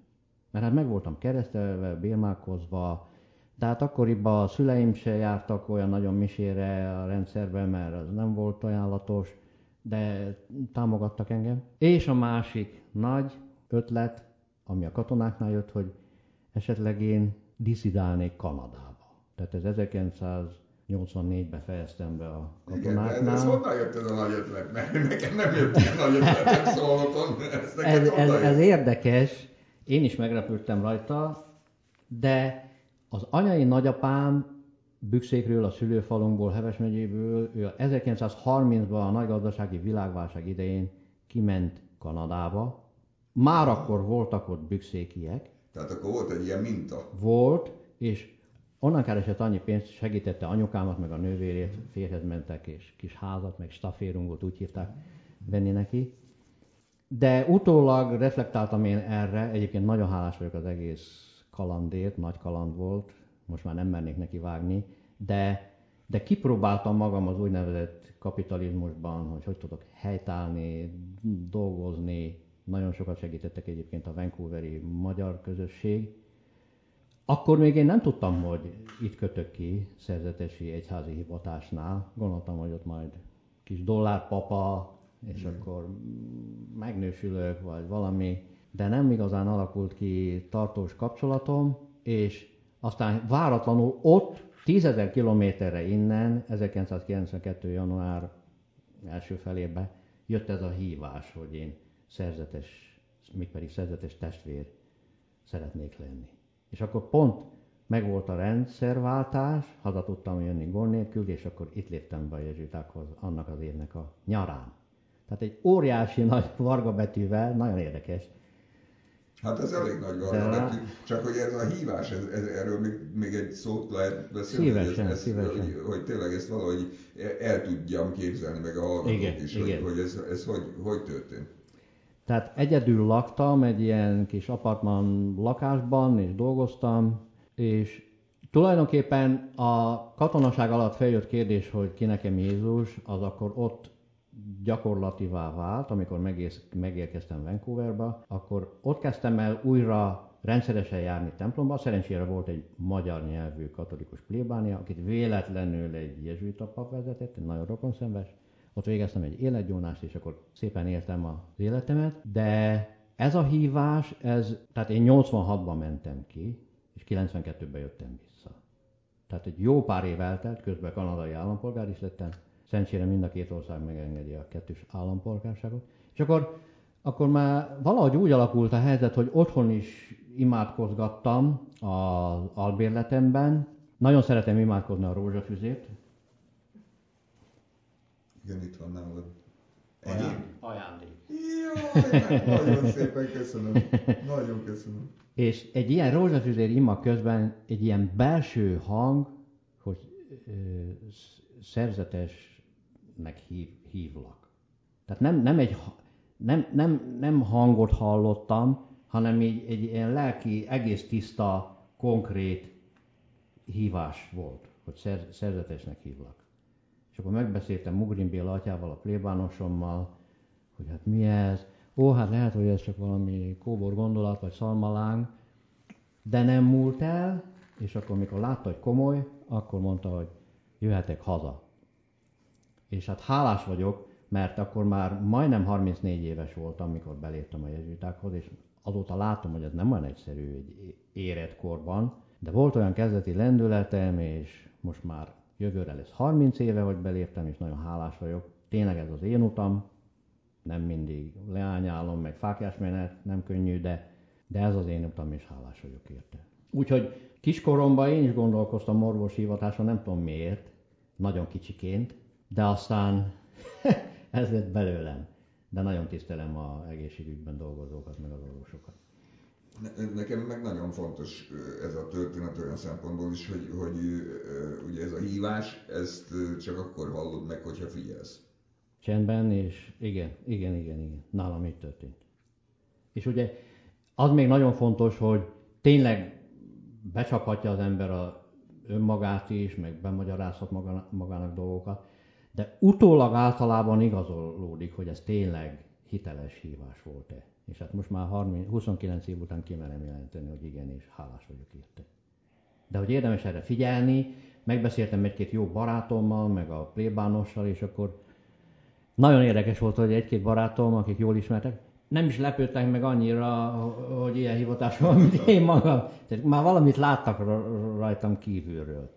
Mert hát meg voltam keresztelve, bérmálkozva, de hát akkoriban a szüleim se jártak olyan nagyon misére a rendszerben, mert az nem volt ajánlatos, de támogattak engem. És a másik nagy ötlet, ami a katonáknál jött, hogy esetleg én diszidálnék Kanadába. Tehát ez 1984-ben fejeztem be a katonáknál. Igen, ez honnan jött ez a nagy ötlet? Mert nekem nem jött ilyen nagy ötlet, nem szólhatom. Ez, ez, ez érdekes, én is megrepültem rajta, de az anyai nagyapám Bükszékről, a szülőfalunkból, Heves megyéből, ő 1930-ban a nagy gazdasági világválság idején kiment Kanadába. Már akkor voltak ott bükszékiek, tehát akkor volt egy ilyen minta. Volt, és onnan keresett annyi pénzt, segítette anyukámat, meg a nővérét, férhez mentek, és kis házat, meg staférungot úgy hívták venni neki. De utólag reflektáltam én erre, egyébként nagyon hálás vagyok az egész kalandért, nagy kaland volt, most már nem mernék neki vágni, de, de kipróbáltam magam az úgynevezett kapitalizmusban, hogy hogy tudok helytállni, dolgozni, nagyon sokat segítettek egyébként a Vancouveri magyar közösség. Akkor még én nem tudtam, hogy itt kötök ki szerzetesi egyházi hivatásnál. Gondoltam, hogy ott majd kis dollárpapa, és mm. akkor megnősülök, vagy valami. De nem igazán alakult ki tartós kapcsolatom, és aztán váratlanul ott, tízezer kilométerre innen, 1992. január első felébe jött ez a hívás, hogy én szerzetes, mégpedig szerzetes testvér szeretnék lenni. És akkor pont megvolt a rendszerváltás, haza tudtam jönni gond nélkül, és akkor itt léptem be a jezsuitákhoz annak az évnek a nyarán. Tehát egy óriási nagy varga betűvel, nagyon érdekes. Hát ez elég nagy varga betű, csak hogy ez a hívás, ez, ez, erről még, még egy szót lehet beszélni, szívesen, hogy, ez, szívesen. Hogy, hogy tényleg ezt valahogy el tudjam képzelni, meg a hallgatók igen, is, igen. hogy, hogy ez, ez hogy, hogy történt. Tehát egyedül laktam egy ilyen kis apartman lakásban, és dolgoztam, és tulajdonképpen a katonaság alatt feljött kérdés, hogy ki nekem Jézus, az akkor ott gyakorlativá vált, amikor megérkeztem Vancouverba, akkor ott kezdtem el újra rendszeresen járni templomba. Szerencsére volt egy magyar nyelvű katolikus plébánia, akit véletlenül egy jezsuita pap vezetett, egy nagyon rokonszenves. Ott végeztem egy életgyónást, és akkor szépen éltem az életemet, de ez a hívás, ez, tehát én 86-ban mentem ki, és 92-ben jöttem vissza. Tehát egy jó pár év eltelt, közben kanadai állampolgár is lettem, Szerencsére mind a két ország megengedi a kettős állampolgárságot. És akkor, akkor már valahogy úgy alakult a helyzet, hogy otthon is imádkozgattam az albérletemben. Nagyon szeretem imádkozni a rózsafüzét. Igen, itt van nálad. Ajándék. Ajándék. Jaj, nagyon szépen köszönöm. Nagyon köszönöm. És egy ilyen rózsafüzér ima közben egy ilyen belső hang, hogy ö, szerzetesnek hív, hívlak. Tehát nem, nem, egy, nem, nem, nem hangot hallottam, hanem egy, egy ilyen lelki, egész tiszta, konkrét hívás volt, hogy szer, szerzetesnek hívlak. És akkor megbeszéltem Mugrin Béla atyával, a plébánosommal, hogy hát mi ez. Ó, hát lehet, hogy ez csak valami kóbor gondolat, vagy szalmaláng, de nem múlt el, és akkor, mikor látta, hogy komoly, akkor mondta, hogy jöhetek haza. És hát hálás vagyok, mert akkor már majdnem 34 éves voltam, amikor beléptem a jezsuitákhoz, és azóta látom, hogy ez nem olyan egyszerű egy érett korban, de volt olyan kezdeti lendületem, és most már jövőre lesz 30 éve, hogy beléptem, és nagyon hálás vagyok. Tényleg ez az én utam, nem mindig leányálom, meg fákjásmenet, nem könnyű, de, de ez az én utam, és hálás vagyok érte. Úgyhogy kiskoromban én is gondolkoztam orvos hivatáson, nem tudom miért, nagyon kicsiként, de aztán ez lett belőlem. De nagyon tisztelem a egészségügyben dolgozókat, meg az orvosokat. Nekem meg nagyon fontos ez a történet olyan szempontból is, hogy, hogy ugye ez a hívás, ezt csak akkor hallod meg, hogyha figyelsz. Csendben, és igen, igen, igen, igen. Nálam így történt. És ugye az még nagyon fontos, hogy tényleg becsaphatja az ember a önmagát is, meg bemagyarázhat magának, magának dolgokat, de utólag általában igazolódik, hogy ez tényleg hiteles hívás volt-e. És hát most már 30, 29 év után kimerem jelenteni, hogy igen, és hálás vagyok érte. De hogy érdemes erre figyelni, megbeszéltem egy-két jó barátommal, meg a plébánossal, és akkor nagyon érdekes volt, hogy egy-két barátom, akik jól ismertek, nem is lepődtek meg annyira, hogy ilyen hivatás van, mint én magam. Tehát már valamit láttak rajtam kívülről.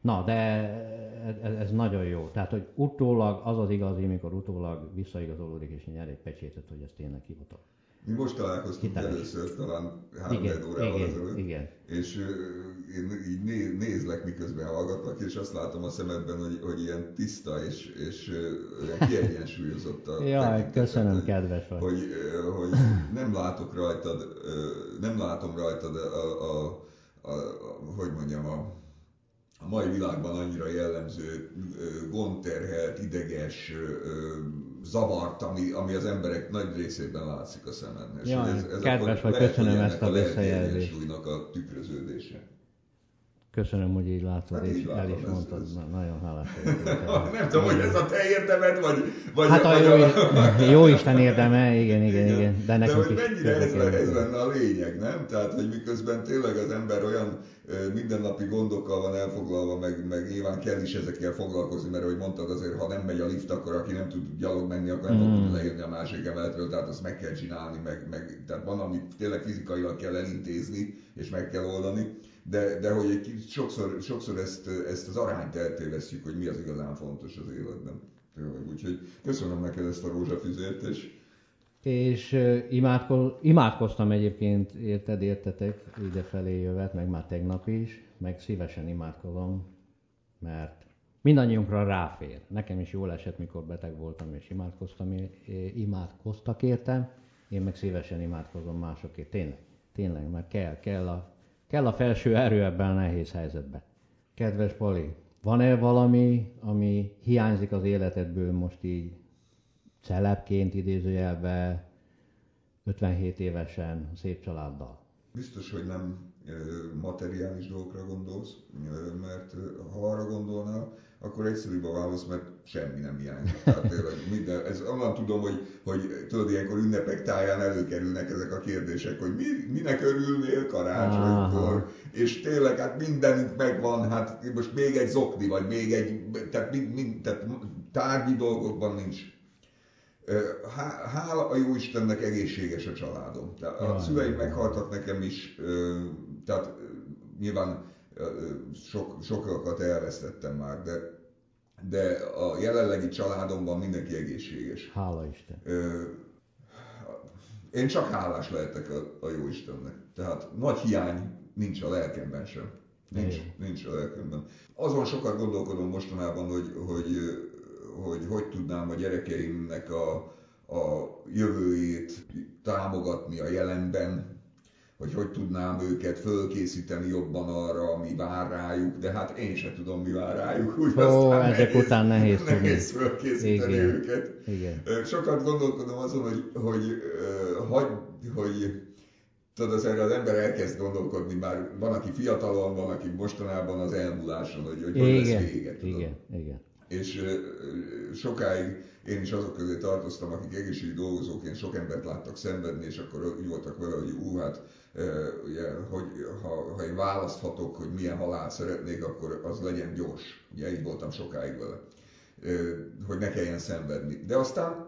Na, de ez, ez nagyon jó. Tehát, hogy utólag az az igazi, mikor utólag visszaigazolódik és nyer egy pecsétet, hogy ez tényleg hivatal. Mi most találkoztunk Hiteles. először, talán három igen, órával igen, ezelőtt, igen. és én így né, nézlek, miközben hallgatlak, és azt látom a szemedben, hogy, hogy ilyen tiszta és, és olyan kiegyensúlyozott a Jaj, köszönöm, hogy, kedves vagy. Hogy, hogy nem látok rajtad, nem látom rajtad a, a, a, a hogy mondjam, a, a mai világban annyira jellemző gondterhelt, ideges, zavart, ami, ami az emberek nagy részében látszik a szemen. És Jaj, ez, ez kedves vagy, köszönöm ezt a visszajelzést. a tükröződése. Köszönöm, hogy így látod, hát és így el is mondtad, ez, Na, nagyon hálás vagyok. Nem tudom, hogy ez a te érdemed, vagy, vagy Hát a, vagy jó, a... jó Isten érdeme, igen, igen, igen. igen. De, nekünk De hogy mennyire ez, ez lenne a lényeg, nem? Tehát, hogy miközben tényleg az ember olyan mindennapi gondokkal van elfoglalva, meg, meg nyilván kell is ezekkel foglalkozni, mert ahogy mondtad, azért ha nem megy a lift, akkor aki nem tud gyalog menni, akkor nem mm. tud lejönni a másik emeletről, tehát azt meg kell csinálni, meg, meg, tehát van, amit tényleg fizikailag kell elintézni, és meg kell oldani de, de hogy egy kicsit sokszor, sokszor ezt, ezt az arányt eltévesztjük, hogy mi az igazán fontos az életben. Tényleg. Úgyhogy köszönöm neked ezt a rózsafüzért, és és imádkoz, imádkoztam egyébként, érted, értetek, idefelé jövet, meg már tegnap is, meg szívesen imádkozom, mert mindannyiunkra ráfér. Nekem is jól esett, mikor beteg voltam, és imádkoztam, imádkoztak értem, én meg szívesen imádkozom másokért. Tényleg, tényleg, mert kell, kell a Kell a felső erő ebben a nehéz helyzetben. Kedves Pali, van-e valami, ami hiányzik az életedből most így celebként idézőjelbe 57 évesen, szép családdal? Biztos, hogy nem materiális dolgokra gondolsz, mert ha arra gondolnál, akkor egyszerűbb a válasz, mert semmi nem hiányzik. Tehát tényleg minden, ez onnan tudom, hogy, hogy tudod, ilyenkor ünnepek táján előkerülnek ezek a kérdések, hogy mi, minek örülnél karácsonykor, és tényleg hát mindenünk megvan, hát most még egy zokni, vagy még egy, tehát, mind, mind, tehát tárgyi dolgokban nincs. Hála a jó Istennek egészséges a családom. A szüleim meghaltak nekem is, tehát nyilván sok, sokakat elvesztettem már, de, de a jelenlegi családomban mindenki egészséges. Hála Isten. Én csak hálás lehetek a, a jó Istennek. Tehát nagy hiány nincs a lelkemben sem. Nincs, nincs a lelkemben. Azon sokat gondolkodom mostanában, hogy hogy, hogy, hogy tudnám a gyerekeimnek a, a jövőjét támogatni a jelenben, hogy hogy tudnám őket fölkészíteni jobban arra, ami vár rájuk, de hát én sem tudom, mi vár rájuk. Úgy Ó, ezek nehéz, után nehéz, nehéz fölkészíteni Igen. őket. Igen. Sokat gondolkodom azon, hogy, hogy, hogy, hogy tudod, az erre az ember elkezd gondolkodni, már van, aki fiatalon, van, aki mostanában az elmúláson, hogy, hogy, hogy lesz vége. Tudod. Igen, igen. És sokáig én is azok közé tartoztam, akik egészségügyi dolgozóként sok embert láttak szenvedni, és akkor úgy voltak vele, hogy ú, hát ugye, hogy ha, ha én választhatok, hogy milyen halált szeretnék, akkor az legyen gyors. Ugye így voltam sokáig vele, hogy ne kelljen szenvedni. De aztán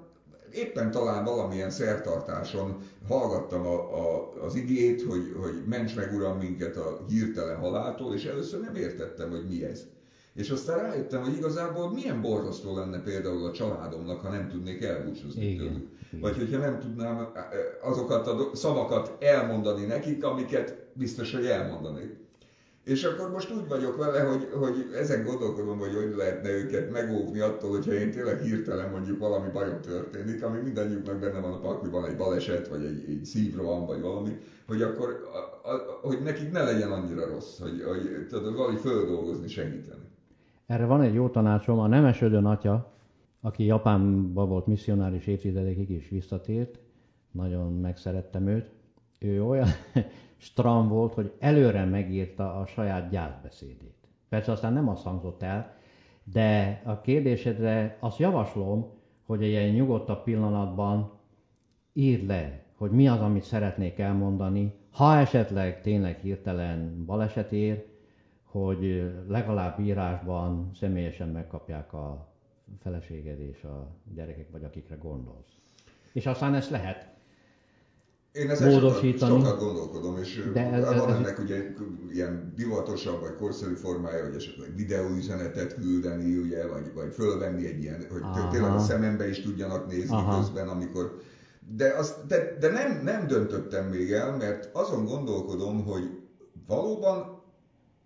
éppen talán valamilyen szertartáson hallgattam a, a, az igét, hogy, hogy ments meg Uram minket a hirtelen haláltól, és először nem értettem, hogy mi ez. És aztán rájöttem, hogy igazából milyen borzasztó lenne például a családomnak, ha nem tudnék elbúcsúzni Igen. tőlük. Vagy hogyha nem tudnám azokat a szavakat elmondani nekik, amiket biztos, hogy elmondanék. És akkor most úgy vagyok vele, hogy, hogy ezen gondolkodom, hogy hogy lehetne őket megóvni attól, hogyha én tényleg hirtelen mondjuk valami bajom történik, ami mindannyiuknak benne van a pakliban, egy baleset, vagy egy, egy szívroham, vagy valami, hogy akkor, a, a, hogy nekik ne legyen annyira rossz, hogy, hogy tudod, valahogy földolgozni, segíteni. Erre van egy jó tanácsom, a Nemesödön atya, aki Japánban volt misszionáris évtizedekig is visszatért, nagyon megszerettem őt. Ő olyan stram volt, hogy előre megírta a saját gyászbeszédét. Persze aztán nem azt hangzott el, de a kérdésedre azt javaslom, hogy egy ilyen nyugodtabb pillanatban írd le, hogy mi az, amit szeretnék elmondani, ha esetleg tényleg hirtelen baleset ér, hogy legalább írásban személyesen megkapják a feleséged és a gyerekek, vagy akikre gondolsz. És aztán ezt lehet én ezen módosítani. Sokat, sokat gondolkodom, és De ez, van ez, ennek ugye ilyen divatosabb vagy korszerű formája, hogy esetleg videóüzenetet küldeni, ugye, vagy, vagy fölvenni egy ilyen, hogy Aha. tényleg a szemembe is tudjanak nézni Aha. közben, amikor... De, azt, de, de nem, nem döntöttem még el, mert azon gondolkodom, hogy valóban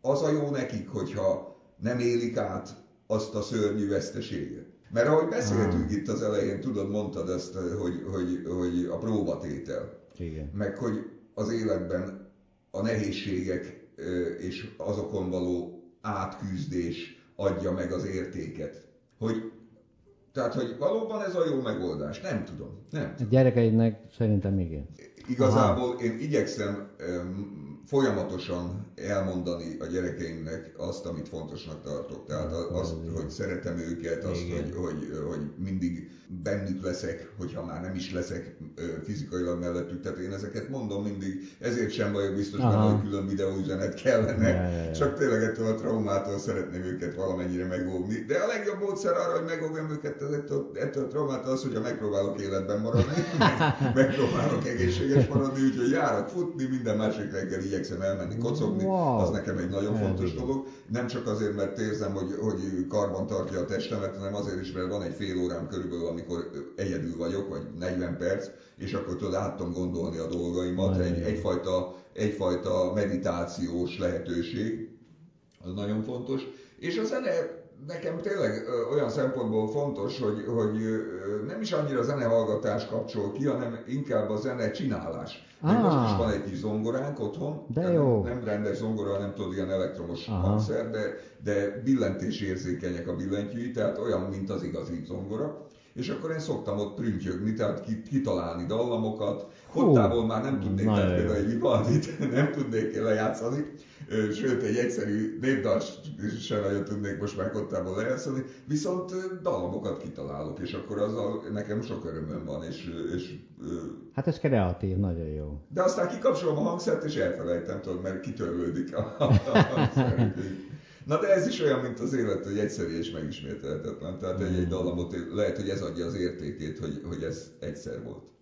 az a jó nekik, hogyha nem élik át azt a szörnyű veszteséget. Mert ahogy beszéltünk ah. itt az elején, tudod, mondtad ezt, hogy, hogy, hogy a próbatétel. Igen. Meg hogy az életben a nehézségek és azokon való átküzdés adja meg az értéket. Hogy, tehát, hogy valóban ez a jó megoldás? Nem tudom. Nem tudom. A gyerekeidnek szerintem igen. Igazából Aha. én igyekszem folyamatosan elmondani a gyerekeimnek azt, amit fontosnak tartok. Tehát azt, hogy szeretem őket, azt, hogy, hogy, hogy mindig bennük leszek, hogyha már nem is leszek fizikailag mellettük. Tehát én ezeket mondom mindig, ezért sem vagyok biztos benne, hogy külön videóüzenet kellene. Ja, ja, ja. Csak tényleg ettől a traumától szeretném őket valamennyire megóvni. De a legjobb módszer arra, hogy megóvjam őket ettől, ettől a traumától az, hogyha megpróbálok életben maradni, meg, megpróbálok egészséges maradni, úgyhogy járok futni, minden másik reggel igyekszem elmenni kocogni, wow. az nekem egy nagyon fontos dolog. Nem csak azért, mert érzem, hogy, hogy karban tartja a testemet, hanem azért is, mert van egy fél órám körülbelül, amikor egyedül vagyok, vagy 40 perc, és akkor tudod, át tudom gondolni a dolgaimat. Egy, egyfajta, egyfajta meditációs lehetőség, az nagyon fontos. És a zene nekem tényleg olyan szempontból fontos, hogy, hogy nem is annyira zenehallgatás kapcsol ki, hanem inkább a zene csinálás. Ah. most is van egy kis zongoránk otthon, de jó. Nem, nem rendes zongora, nem tudod, ilyen elektromos Aha. hangszer, de, de billentésérzékenyek a billentyűi, tehát olyan, mint az igazi zongora. és akkor én szoktam ott prüntjögni, tehát kitalálni dallamokat. Kottából már nem tudnék, tehát például egy Vivaldit nem tudnék lejátszani, sőt egy egyszerű népdalt sem nagyon tudnék most már kottából lejátszani, viszont dallamokat kitalálok, és akkor azzal nekem sok örömöm van, és, és Hát ez kreatív, nagyon jó. De aztán kikapcsolom a hangszert, és elfelejtem, tudod, mert kitörlődik a, a hangszer. Na de ez is olyan, mint az élet, hogy egyszerű és megismételhetetlen. Tehát egy-egy dallamot lehet, hogy ez adja az értékét, hogy, hogy ez egyszer volt.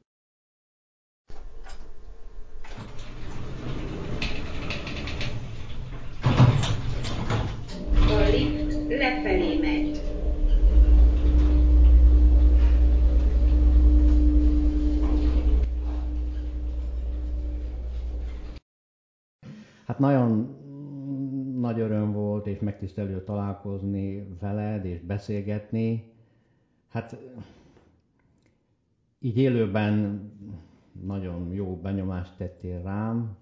A lefelé megy. Hát nagyon nagy öröm volt és megtisztelő találkozni veled és beszélgetni. Hát így élőben nagyon jó benyomást tettél rám,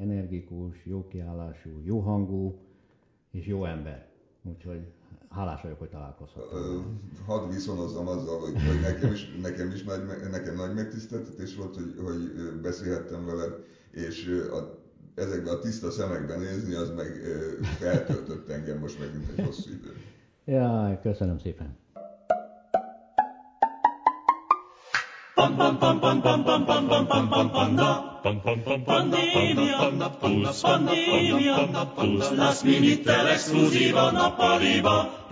energikus, jó kiállású, jó hangú és jó ember. Úgyhogy hálás vagyok, hogy találkozhattam. Hadd viszonozzam azzal, hogy, hogy nekem, is, nekem is nagy, nekem nagy megtiszteltetés volt, hogy, hogy beszélhettem veled, és a ezekben a tiszta szemekben nézni, az meg feltöltött engem most megint egy hosszú idő. Jaj, köszönöm szépen. Pandémia, plusz pandémia, plusz lesz minitel exkluzíva nappaliba.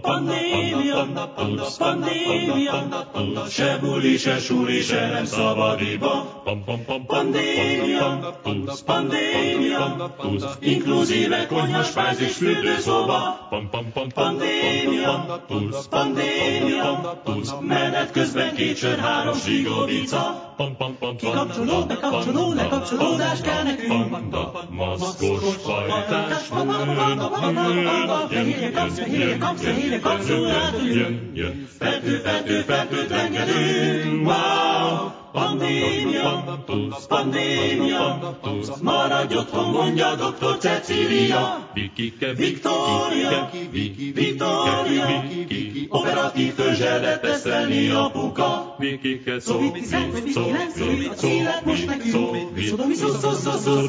Pandémia, plusz pandémia, plusz se buli, se suli, se nem szabadiba. Pandémia, plusz pandémia, plusz inkluzíve konyhas, páz és fürdőszoba. Pandémia, plusz pandémia, plusz menet közben kétszer három zsigovica. Kikapcsoló, bekapcsoló, lekapcsolódás kell nekünk. Maszkos fajtás, Fehérje kapsz, fehérje kapsz, fehérje kapcsolódás. jön, jön. Fertő, fertő, fertőtlenkedünk. Wow! Pandémia, pandémia, maradj otthon, mondja doktor Cecília. Vikike, Victoria, Viki, Victoria, operatív törzsel teszelni a puka. Miki kell szó, szó, szó, szó, most nekünk, szodomi szó, szó, szó, szó,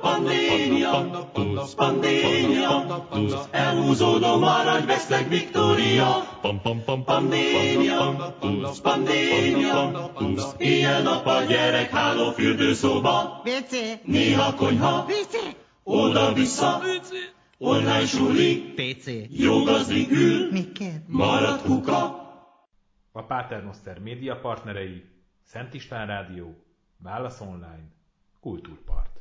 Pandémia, tusz, pandémia, tusz, elhúzódó már, hogy vesztek Viktória. Pandémia, tusz, pandémia, tusz, ilyen a pandémia a gyerek háló fürdőszoba. WC, Néha konyha, WC, oda-vissza, online suli, PC. jó gazdig ül, Miket? marad kuka. A Paternoster média partnerei Szent István Rádió, Válasz Online, Kultúrpart.